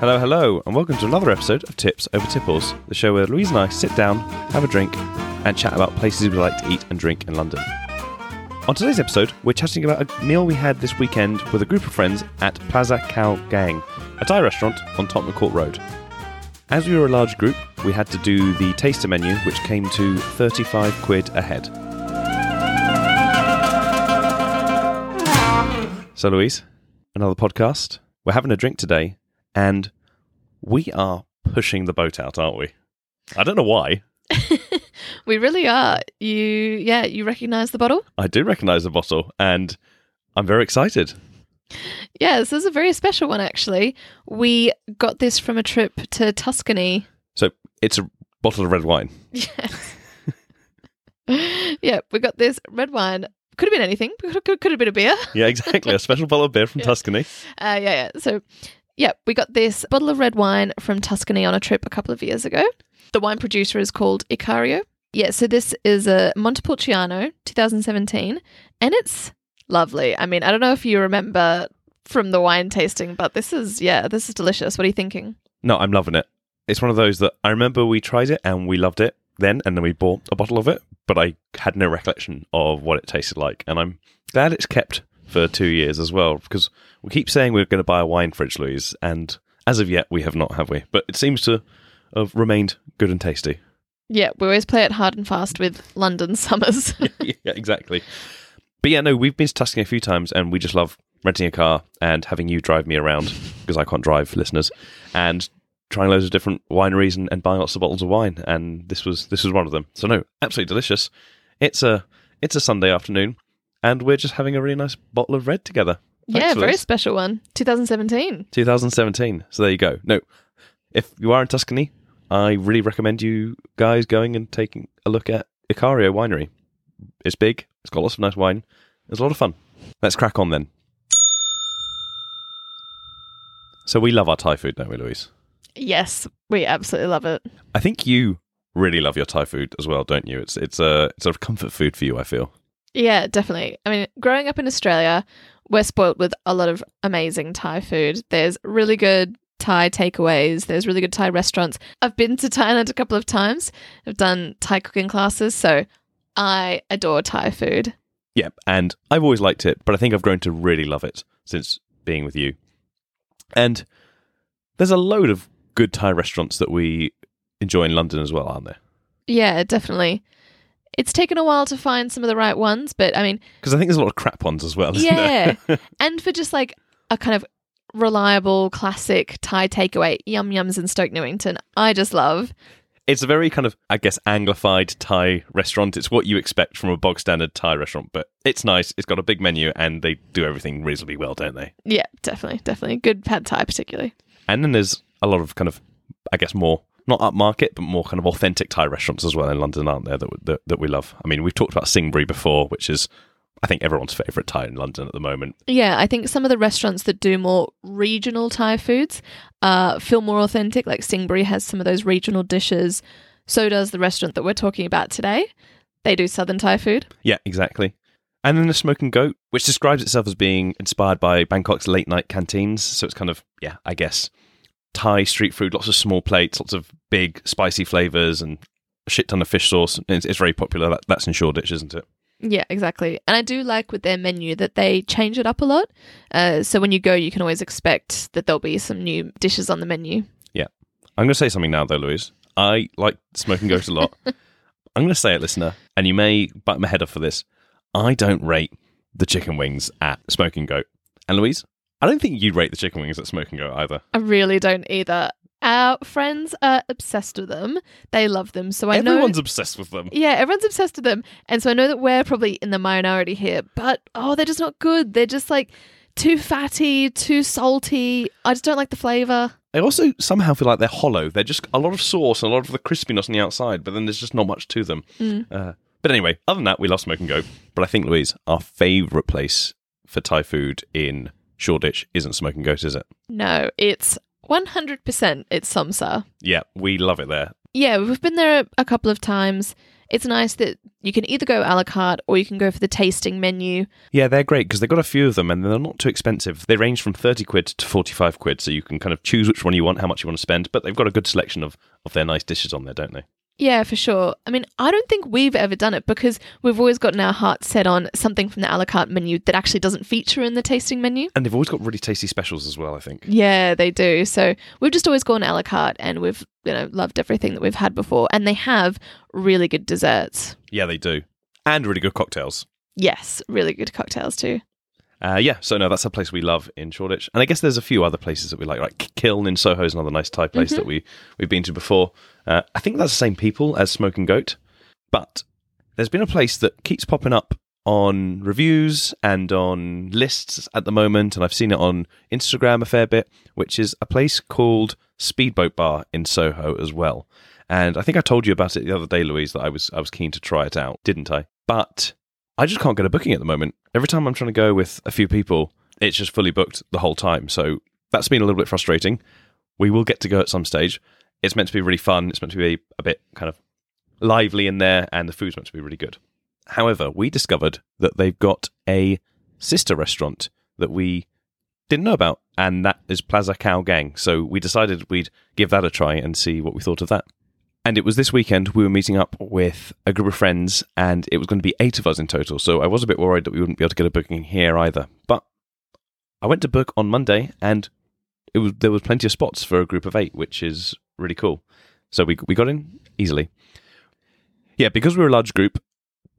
Hello, hello, and welcome to another episode of Tips Over Tipples, the show where Louise and I sit down, have a drink, and chat about places we like to eat and drink in London. On today's episode, we're chatting about a meal we had this weekend with a group of friends at Plaza Khao Gaeng, a Thai restaurant on Tottenham Court Road. As we were a large group, we had to do the taster menu, which came to 35 quid a head. So, Louise, another podcast. We're having a drink today, and we are pushing the boat out, aren't we? I don't know why. We really are. You, yeah, you recognize the bottle? I do recognise the bottle, and I'm very excited. Yeah, this is a very special one, actually. We got this from a trip to Tuscany. So, it's a bottle of red wine. Yes. yeah, we got this red wine. Could have been anything. Could, could, could have been a beer. Yeah, exactly. a special bottle of beer from Yeah. Tuscany. Uh, yeah, yeah. So, yeah, we got this bottle of red wine from Tuscany on a trip a couple of years ago. The wine producer is called Icario. Yeah, so this is a Montepulciano 2017, and it's lovely. I mean, I don't know if you remember from the wine tasting, but this is, yeah, this is delicious. What are you thinking? No, I'm loving it. It's one of those that I remember we tried it and we loved it then, and then we bought a bottle of it, but I had no recollection of what it tasted like. And I'm glad it's kept for two years as well, because we keep saying we're going to buy a wine fridge, Louise, and as of yet, we have not, have we? But it seems to have remained good and tasty. Yeah, we always play it hard and fast with London summers. yeah, exactly. But yeah, no, we've been to Tuscany a few times, and we just love renting a car and having you drive me around because I can't drive, listeners, and trying loads of different wineries and, and buying lots of bottles of wine. And this was this was one of them. So no, absolutely delicious. It's a it's a Sunday afternoon, and we're just having a really nice bottle of red together. yeah, very special one. 2017. 2017. So there you go. No, if you are in Tuscany, I really recommend you guys going and taking a look at Icario Winery. It's big. It's got lots of nice wine. It's a lot of fun. Let's crack on then. So we love our Thai food, don't we, Louise? Yes, we absolutely love it. I think you really love your Thai food as well, don't you? It's it's a it's sort of comfort food for you. I feel. Yeah, definitely. I mean, growing up in Australia, we're spoilt with a lot of amazing Thai food. There's really good Thai takeaways, there's really good Thai restaurants. I've been to Thailand a couple of times. I've done Thai cooking classes, so I adore Thai food. Yeah, and I've always liked it, but I think I've grown to really love it since being with you. And there's a load of good Thai restaurants that we enjoy in London as well, aren't there? Yeah, definitely. It's taken a while to find some of the right ones, but I mean, Because I think there's a lot of crap ones as well. Isn't Yeah. and for just like a kind of reliable classic Thai takeaway, Yum Yums in Stoke Newington, I just love. it's a very kind of, I guess, anglified Thai restaurant. It's what you expect from a bog standard Thai restaurant, but it's nice. It's got a big menu, and they do everything reasonably well, don't they? Yeah, definitely, definitely. Good pad Thai, particularly. And then there's a lot of kind of, I guess, more not upmarket, but more kind of authentic Thai restaurants as well in London, aren't there? That that, that we love. I mean, we've talked about Singburi before, which is, I think, everyone's favourite Thai in London at the moment. Yeah, I think some of the restaurants that do more regional Thai foods uh, feel more authentic. Like Singburi has some of those regional dishes. So does the restaurant that we're talking about today. They do Southern Thai food. Yeah, exactly. And then the Smoking Goat, which describes itself as being inspired by Bangkok's late night canteens. So it's kind of, yeah, I guess, Thai street food, lots of small plates, lots of big spicy flavours, and a shit ton of fish sauce. It's, it's very popular. That, that's in Shoreditch, isn't it? Yeah, exactly. And I do like with their menu that they change it up a lot. Uh, so when you go, you can always expect that there'll be some new dishes on the menu. Yeah. I'm going to say something now, though, Louise. I like Smoking Goat a lot. I'm going to say it, listener, and you may bite my head off for this. I don't rate the chicken wings at Smoking Goat. And Louise, I don't think you'd rate the chicken wings at Smoking Goat either. I really don't either. Our friends are obsessed with them. They love them. So I know. Everyone's obsessed with them. Yeah, everyone's obsessed with them. And so I know that we're probably in the minority here, but oh, they're just not good. They're just like too fatty, too salty. I just don't like the flavor. I also somehow feel like they're hollow. They're just a lot of sauce and a lot of the crispiness on the outside, but then there's just not much to them. Uh, but anyway, other than that, we love Smoking Goat. But I think, Louise, our favourite place for Thai food in Shoreditch isn't smoking Goat, is it? No, it's 100% it's Som Saa. Yeah, we love it there. Yeah, we've been there a couple of times. it's nice that you can either go a la carte or you can go for the tasting menu. Yeah, they're great because they've got a few of them and they're not too expensive. They range from 30 quid to 45 quid, so you can kind of choose which one you want, how much you want to spend, but they've got a good selection of, of their nice dishes on there, don't they? Yeah, for sure. I mean, I don't think we've ever done it because we've always gotten our hearts set on something from the a la carte menu that actually doesn't feature in the tasting menu. And they've always got really tasty specials as well, I think. Yeah, they do. So we've just always gone a la carte and we've, you know, loved everything that we've had before. And they have really good desserts. Yeah, they do. And really good cocktails. Yes, really good cocktails too. Uh, yeah, so no, that's a place we love in Shoreditch, and I guess there's a few other places that we like. Like Kiln in Soho is another nice Thai place that we we've been to before. Uh, I think that's the same people as Smoking Goat, but there's been a place that keeps popping up on reviews and on lists at the moment, and I've seen it on Instagram a fair bit, which is a place called Speedboat Bar in Soho as well. And I think I told you about it the other day, Louise, that I was I was keen to try it out, didn't I? But I just can't get a booking at the moment. Every time I'm trying to go with a few people, it's just fully booked the whole time. So that's been a little bit frustrating. We will get to go at some stage. It's meant to be really fun. It's meant to be a bit kind of lively in there, and the food's meant to be really good. However, we discovered that they've got a sister restaurant that we didn't know about, and that is Plaza Khao Gaeng. So we decided we'd give that a try and see what we thought of that. And it was this weekend we were meeting up with a group of friends, and it was going to be eight of us in total. So I was a bit worried that we wouldn't be able to get a booking here either. But I went to book on Monday, and it was there was plenty of spots for a group of eight, which is really cool. So we we got in easily. Yeah, because we were a large group,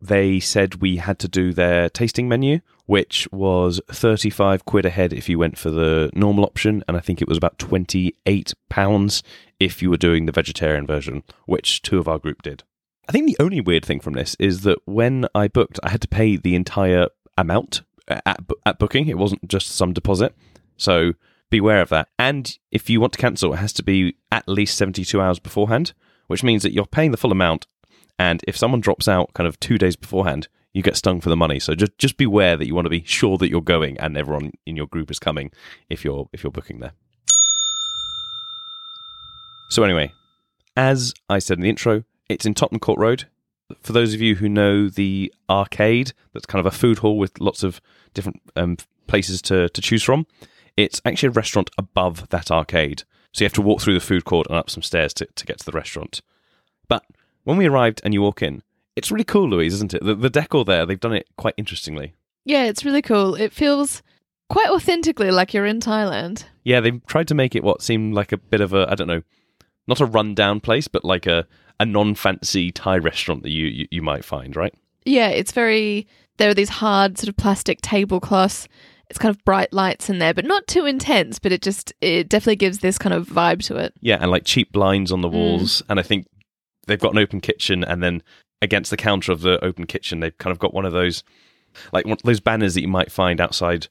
they said we had to do their tasting menu, which was 35 quid a head if you went for the normal option, and I think it was about 28 pounds if you were doing the vegetarian version, which two of our group did. I think the only weird thing from this is that when I booked, I had to pay the entire amount at, at booking. It wasn't just some deposit. So beware of that. And if you want to cancel, it has to be at least 72 hours beforehand, which means that you're paying the full amount. And if someone drops out kind of two days beforehand, you get stung for the money. So just just beware that you want to be sure that you're going and everyone in your group is coming if you're if you're booking there. So anyway, as I said in the intro, it's in Tottenham Court Road. For those of you who know the arcade, that's kind of a food hall with lots of different um, places to, to choose from. It's actually a restaurant above that arcade. So you have to walk through the food court and up some stairs to, to get to the restaurant. But when we arrived and you walk in, it's really cool, Louise, isn't it? The, the decor there, they've done it quite interestingly. Yeah, it's really cool. It feels quite authentically like you're in Thailand. Yeah, they've tried to make it what seemed like a bit of a, I don't know, not a rundown place, but like a, a non fancy Thai restaurant that you, you, you might find, right? Yeah, it's very. There are these hard sort of plastic tablecloths. It's kind of bright lights in there, but not too intense. But it just it definitely gives this kind of vibe to it. Yeah, and like cheap blinds on the mm. walls, and I think they've got an open kitchen, and then against the counter of the open kitchen, they've kind of got one of those like one of those banners that you might find outside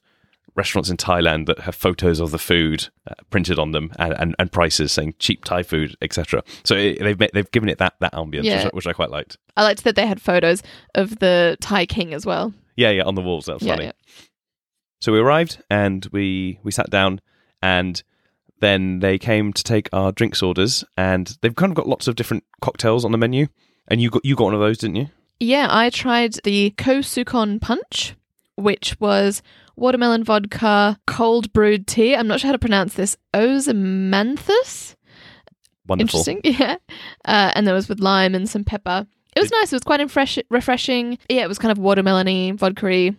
restaurants in Thailand that have photos of the food uh, printed on them and, and, and, prices saying cheap Thai food, etc. So it, they've made, they've given it that that ambience, Yeah. which, I- which I quite liked. I liked that they had photos of the Thai king as well. Yeah, yeah, on the walls. That was Yeah, funny. yeah. So we arrived and we we sat down and then they came to take our drinks orders and they've kind of got lots of different cocktails on the menu. And you got you got one of those, didn't you? Yeah, I tried the Kosukon Punch, which was watermelon vodka, cold brewed tea. I'm not sure how to pronounce this. Ozymanthus? Wonderful. Interesting. Yeah. Uh, and there was with lime and some pepper. It was nice. It was quite infresh- refreshing. Yeah, it was kind of watermelony, vodka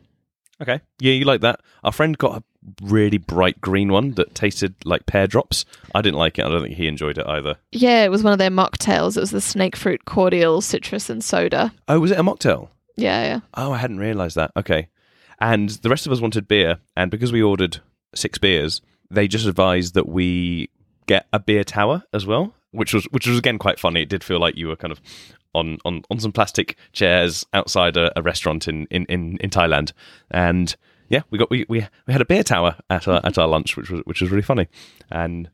Okay. Yeah, you like that. Our friend got a really bright green one that tasted like pear drops. I didn't like it. I don't think he enjoyed it either. Yeah, it was one of their mocktails. It was the snake fruit cordial, citrus, and soda. Oh, was it a mocktail? Yeah, yeah. Oh, I hadn't realised that. Okay. And the rest of us wanted beer, and because we ordered six beers, they just advised that we get a beer tower as well, which was which was again quite funny. It did feel like you were kind of on on, on some plastic chairs outside a, a restaurant in, in, in, in Thailand, and yeah, we got we, we we had a beer tower at our at our lunch, which was which was really funny, and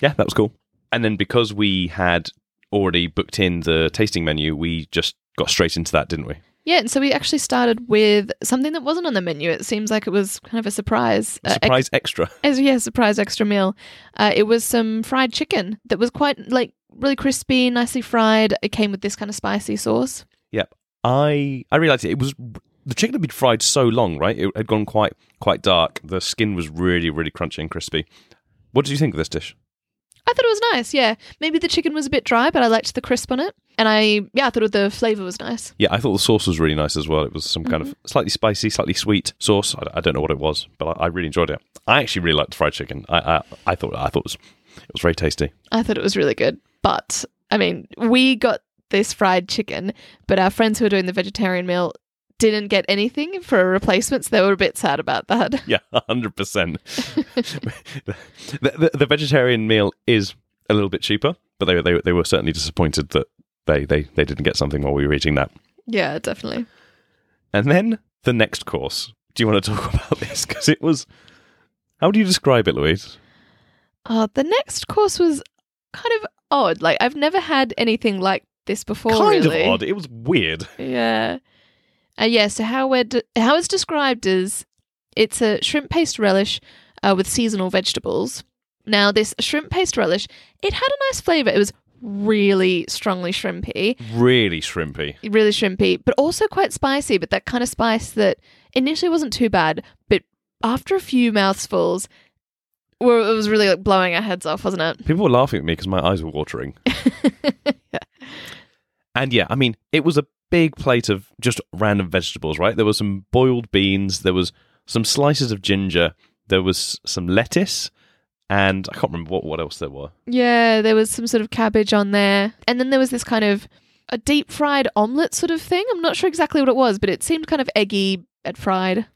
yeah, that was cool. And then because we had already booked in the tasting menu, we just got straight into that, didn't we? Yeah, and so we actually started with something that wasn't on the menu. It seems like it was kind of a surprise. uh, ex- Surprise extra. As yeah, surprise extra meal. Uh, it was some fried chicken that was quite like really crispy, nicely fried. It came with this kind of spicy sauce. Yep. I I really liked it. It was the chicken had been fried so long, right? It had gone quite quite dark. The skin was really really crunchy and crispy. What did you think of this dish? I thought it was nice. Yeah, maybe the chicken was a bit dry, but I liked the crisp on it, and I yeah, I thought the flavor was nice. Yeah, I thought the sauce was really nice as well. It was some kind of mm-hmm. slightly spicy, slightly sweet sauce. I, I don't know what it was, but I, I really enjoyed it. I actually really liked the fried chicken. I I, I thought I thought it was it was very tasty. I thought it was really good, but I mean, we got this fried chicken, but our friends who were doing the vegetarian meal didn't get anything for a replacement, so they were a bit sad about that. Yeah, hundred percent. The the- the vegetarian meal is a little bit cheaper, but they they they were certainly disappointed that they they they didn't get something while we were eating that. yeah, definitely. And then the next course. Do you want to talk about this? Because it was. How do you describe it, Louise? Uh, the next course was kind of odd. Like I've never had anything like this before. kind really. of odd. It was weird. Yeah. Uh, yeah, so how, we're de- how it's described is it's a shrimp paste relish uh, with seasonal vegetables. Now, this shrimp paste relish, it had a nice flavour. It was really strongly shrimpy, Really shrimpy. really shrimpy, but also quite spicy, but that kind of spice that initially wasn't too bad, but after a few mouthfuls, well, it was really like blowing our heads off, wasn't it? People were laughing at me because my eyes were watering. And yeah, I mean, it was a big plate of just random vegetables, right? There was some boiled beans, there was some slices of ginger, there was some lettuce, and I can't remember what, what else there were. Yeah, there was some sort of cabbage on there. And then there was this kind of a deep fried omelette sort of thing. I'm not sure exactly what it was, but it seemed kind of eggy and fried.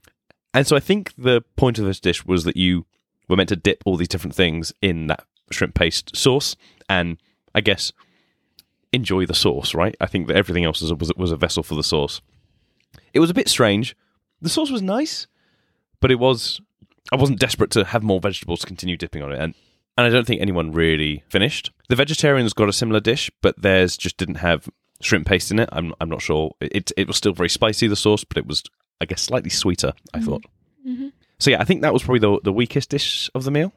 And so I think the point of this dish was that you were meant to dip all these different things in that shrimp paste sauce, and I guess enjoy the sauce, right? I think that everything else was a, was, a- was a vessel for the sauce. It was a bit strange. The sauce was nice, but it was I wasn't desperate to have more vegetables to continue dipping on it, and and I don't think anyone really finished. The vegetarians got a similar dish, but theirs just didn't have shrimp paste in it. I'm I'm not sure. It it was still very spicy the sauce, but it was I guess slightly sweeter. I thought. Mhm. So yeah, I think that was probably the the weakest dish of the meal.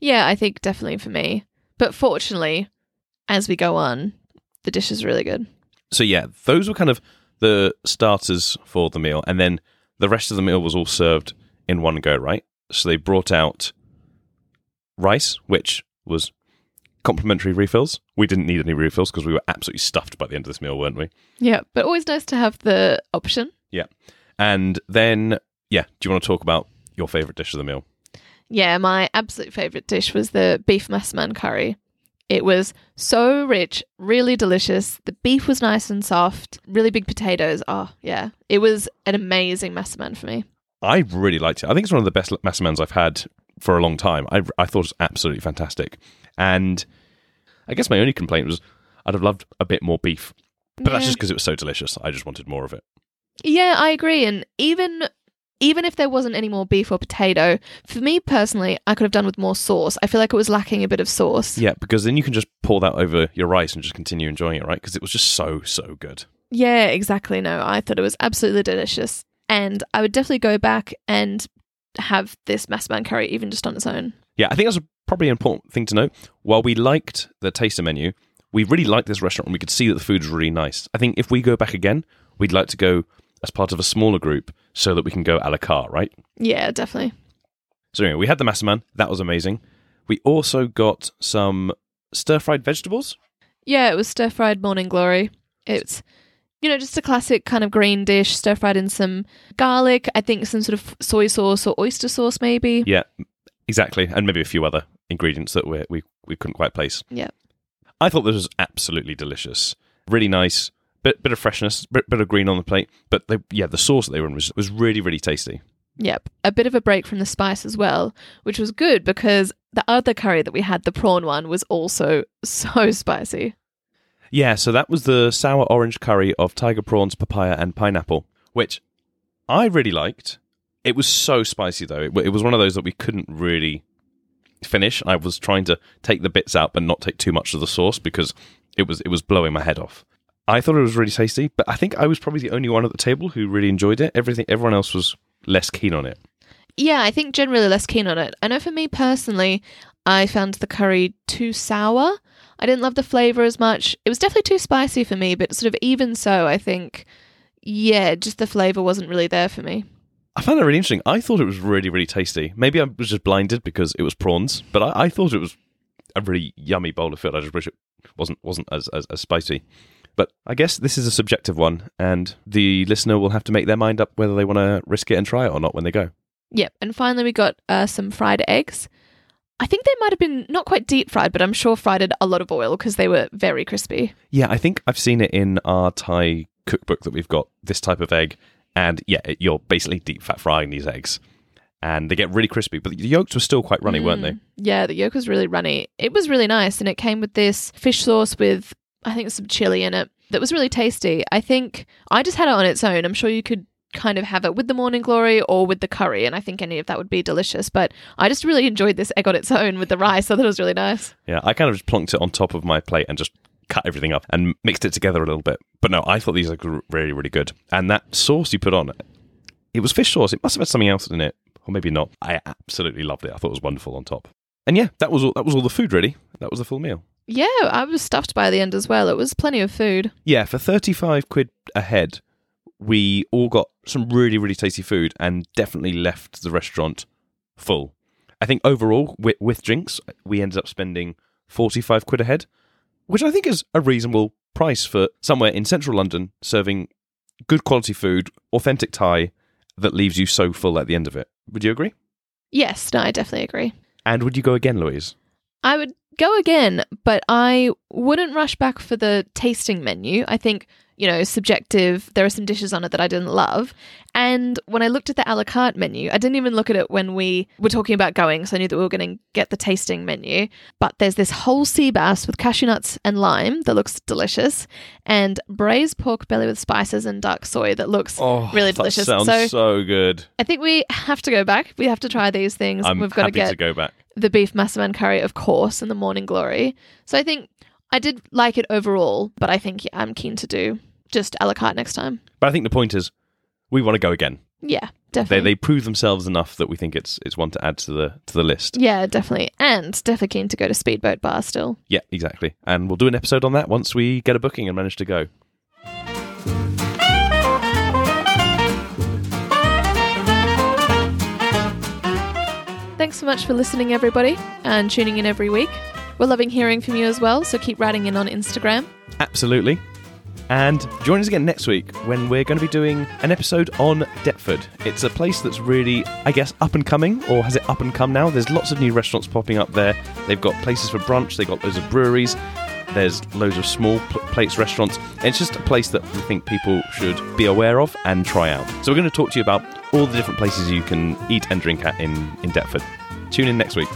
Yeah, I think definitely for me. But fortunately, as we go on, the dish is really good. So yeah, those were kind of the starters for the meal, and then the rest of the meal was all served in one go, right? So they brought out rice, which was complimentary refills. We didn't need any refills because we were absolutely stuffed by the end of this meal, weren't we? Yeah, but always nice to have the option. Yeah. And then, yeah, do you want to talk about your favourite dish of the meal? Yeah, my absolute favorite dish was the beef massaman curry. It was so rich, really delicious. The beef was nice and soft, really big potatoes. Oh, yeah. It was an amazing massaman for me. I really liked it. I think it's one of the best massamans I've had for a long time. I, I thought it was absolutely fantastic. And I guess my only complaint was I'd have loved a bit more beef. But that's just because it was so delicious. I just wanted more of it. Yeah, I agree. And even even if there wasn't any more beef or potato, for me personally, I could have done with more sauce. I feel like it was lacking a bit of sauce. Yeah, because then you can just pour that over your rice and just continue enjoying it, right? Because it was just so, so good. Yeah, exactly. No, I thought it was absolutely delicious. And I would definitely go back and have this massaman curry even just on its own. Yeah, I think that's a, probably an important thing to note. While we liked the taster menu, we really liked this restaurant and we could see that the food was really nice. I think if we go back again, we'd like to go as part of a smaller group so that we can go a la carte, right? Yeah, definitely. So anyway, we had the massaman. That was amazing. We also got some stir-fried vegetables. Yeah, it was stir fried morning glory. It's, you know, just a classic kind of green dish, stir fried in some garlic, I think some sort of soy sauce or oyster sauce, maybe. Yeah, exactly. And maybe a few other ingredients that we, we, we couldn't quite place. Yeah. I thought this was absolutely delicious. Really nice. Bit, bit of freshness, bit, bit of green on the plate. But they, yeah, the sauce that they were in was, was really, really tasty. Yep. A bit of a break from the spice as well, which was good because the other curry that we had, the prawn one, was also so spicy. Yeah, so that was the sour orange curry of tiger prawns, papaya, and pineapple, which I really liked. It was so spicy though. It, it was one of those that we couldn't really finish. I was trying to take the bits out, but not take too much of the sauce because it was it was blowing my head off. I thought it was really tasty, but I think I was probably the only one at the table who really enjoyed it. Everything, everyone else was less keen on it. Yeah, I think generally less keen on it. I know for me personally, I found the curry too sour. I didn't love the flavor as much. It was definitely too spicy for me, but sort of even so, I think, yeah, just the flavor wasn't really there for me. I found that really interesting. I thought it was really, really tasty. Maybe I was just blinded because it was prawns, but I, I thought it was a really yummy bowl of food. I just wish it wasn't wasn't as, as, as spicy. But I guess this is a subjective one, and the listener will have to make their mind up whether they want to risk it and try it or not when they go. Yep. And finally, we got uh, some fried eggs. I think they might have been not quite deep fried, but I'm sure fried in a lot of oil because they were very crispy. Yeah, I think I've seen it in our Thai cookbook that we've got this type of egg, and yeah, it- you're basically deep fat frying these eggs, and they get really crispy. But the yolks were still quite runny, weren't they? Mm. Yeah, the yolk was really runny. It was really nice, and it came with this fish sauce with, I think, some chili in it that was really tasty. I think I just had it on its own. I'm sure you could kind of have it with the morning glory or with the curry, and I think any of that would be delicious. But I just really enjoyed this egg on its own with the rice. I thought it was really nice. Yeah, I kind of just plonked it on top of my plate and just cut everything up and mixed it together a little bit. But no, I thought these are really, really good. And that sauce you put on it, it was fish sauce. It must have had something else in it, or maybe not. I absolutely loved it. I thought it was wonderful on top. And yeah, that was all, that was all the food really. That was the full meal. Yeah, I was stuffed by the end as well. It was plenty of food. Yeah, for 35 quid a head, we all got some really, really tasty food and definitely left the restaurant full. I think overall, with, with drinks, we ended up spending 45 quid a head, which I think is a reasonable price for somewhere in central London serving good quality food, authentic Thai that leaves you so full at the end of it. Would you agree? Yes, no, I definitely agree. And would you go again, Louise? I would go again, but I wouldn't rush back for the tasting menu. I think, you know, subjective, there are some dishes on it that I didn't love. And when I looked at the a la carte menu, I didn't even look at it when we were talking about going, so I knew that we were going to get the tasting menu. But there's this whole sea bass with cashew nuts and lime that looks delicious, and braised pork belly with spices and dark soy that looks Oh, really that delicious. Sounds So- so, good. I think we have to go back. We have to try these things. I'm We've got to get to go back. The beef massaman curry, of course, and the morning glory. So I think I did like it overall, but I think I'm keen to do just a la carte next time. But I think the point is, we want to go again. Yeah, They definitely. they prove themselves enough that we think it's it's one to add to the to the list. yeah, definitely. And definitely keen to go to Speedboat Bar still. Yeah, exactly. And we'll do an episode on that once we get a booking and manage to go. Thanks so much for listening, everybody, and tuning in every week. We're loving hearing from you as well, so keep writing in on Instagram. Absolutely. And join us again next week when we're going to be doing an episode on Deptford. It's a place that's really, I guess, up and coming, or has it up and come now? There's lots of new restaurants popping up there. They've got places for brunch, they've got loads of breweries, there's loads of small pl- plates restaurants. It's just a place that we think people should be aware of and try out. So we're going to talk to you about all the different places you can eat and drink at in, in Deptford. Tune in next week.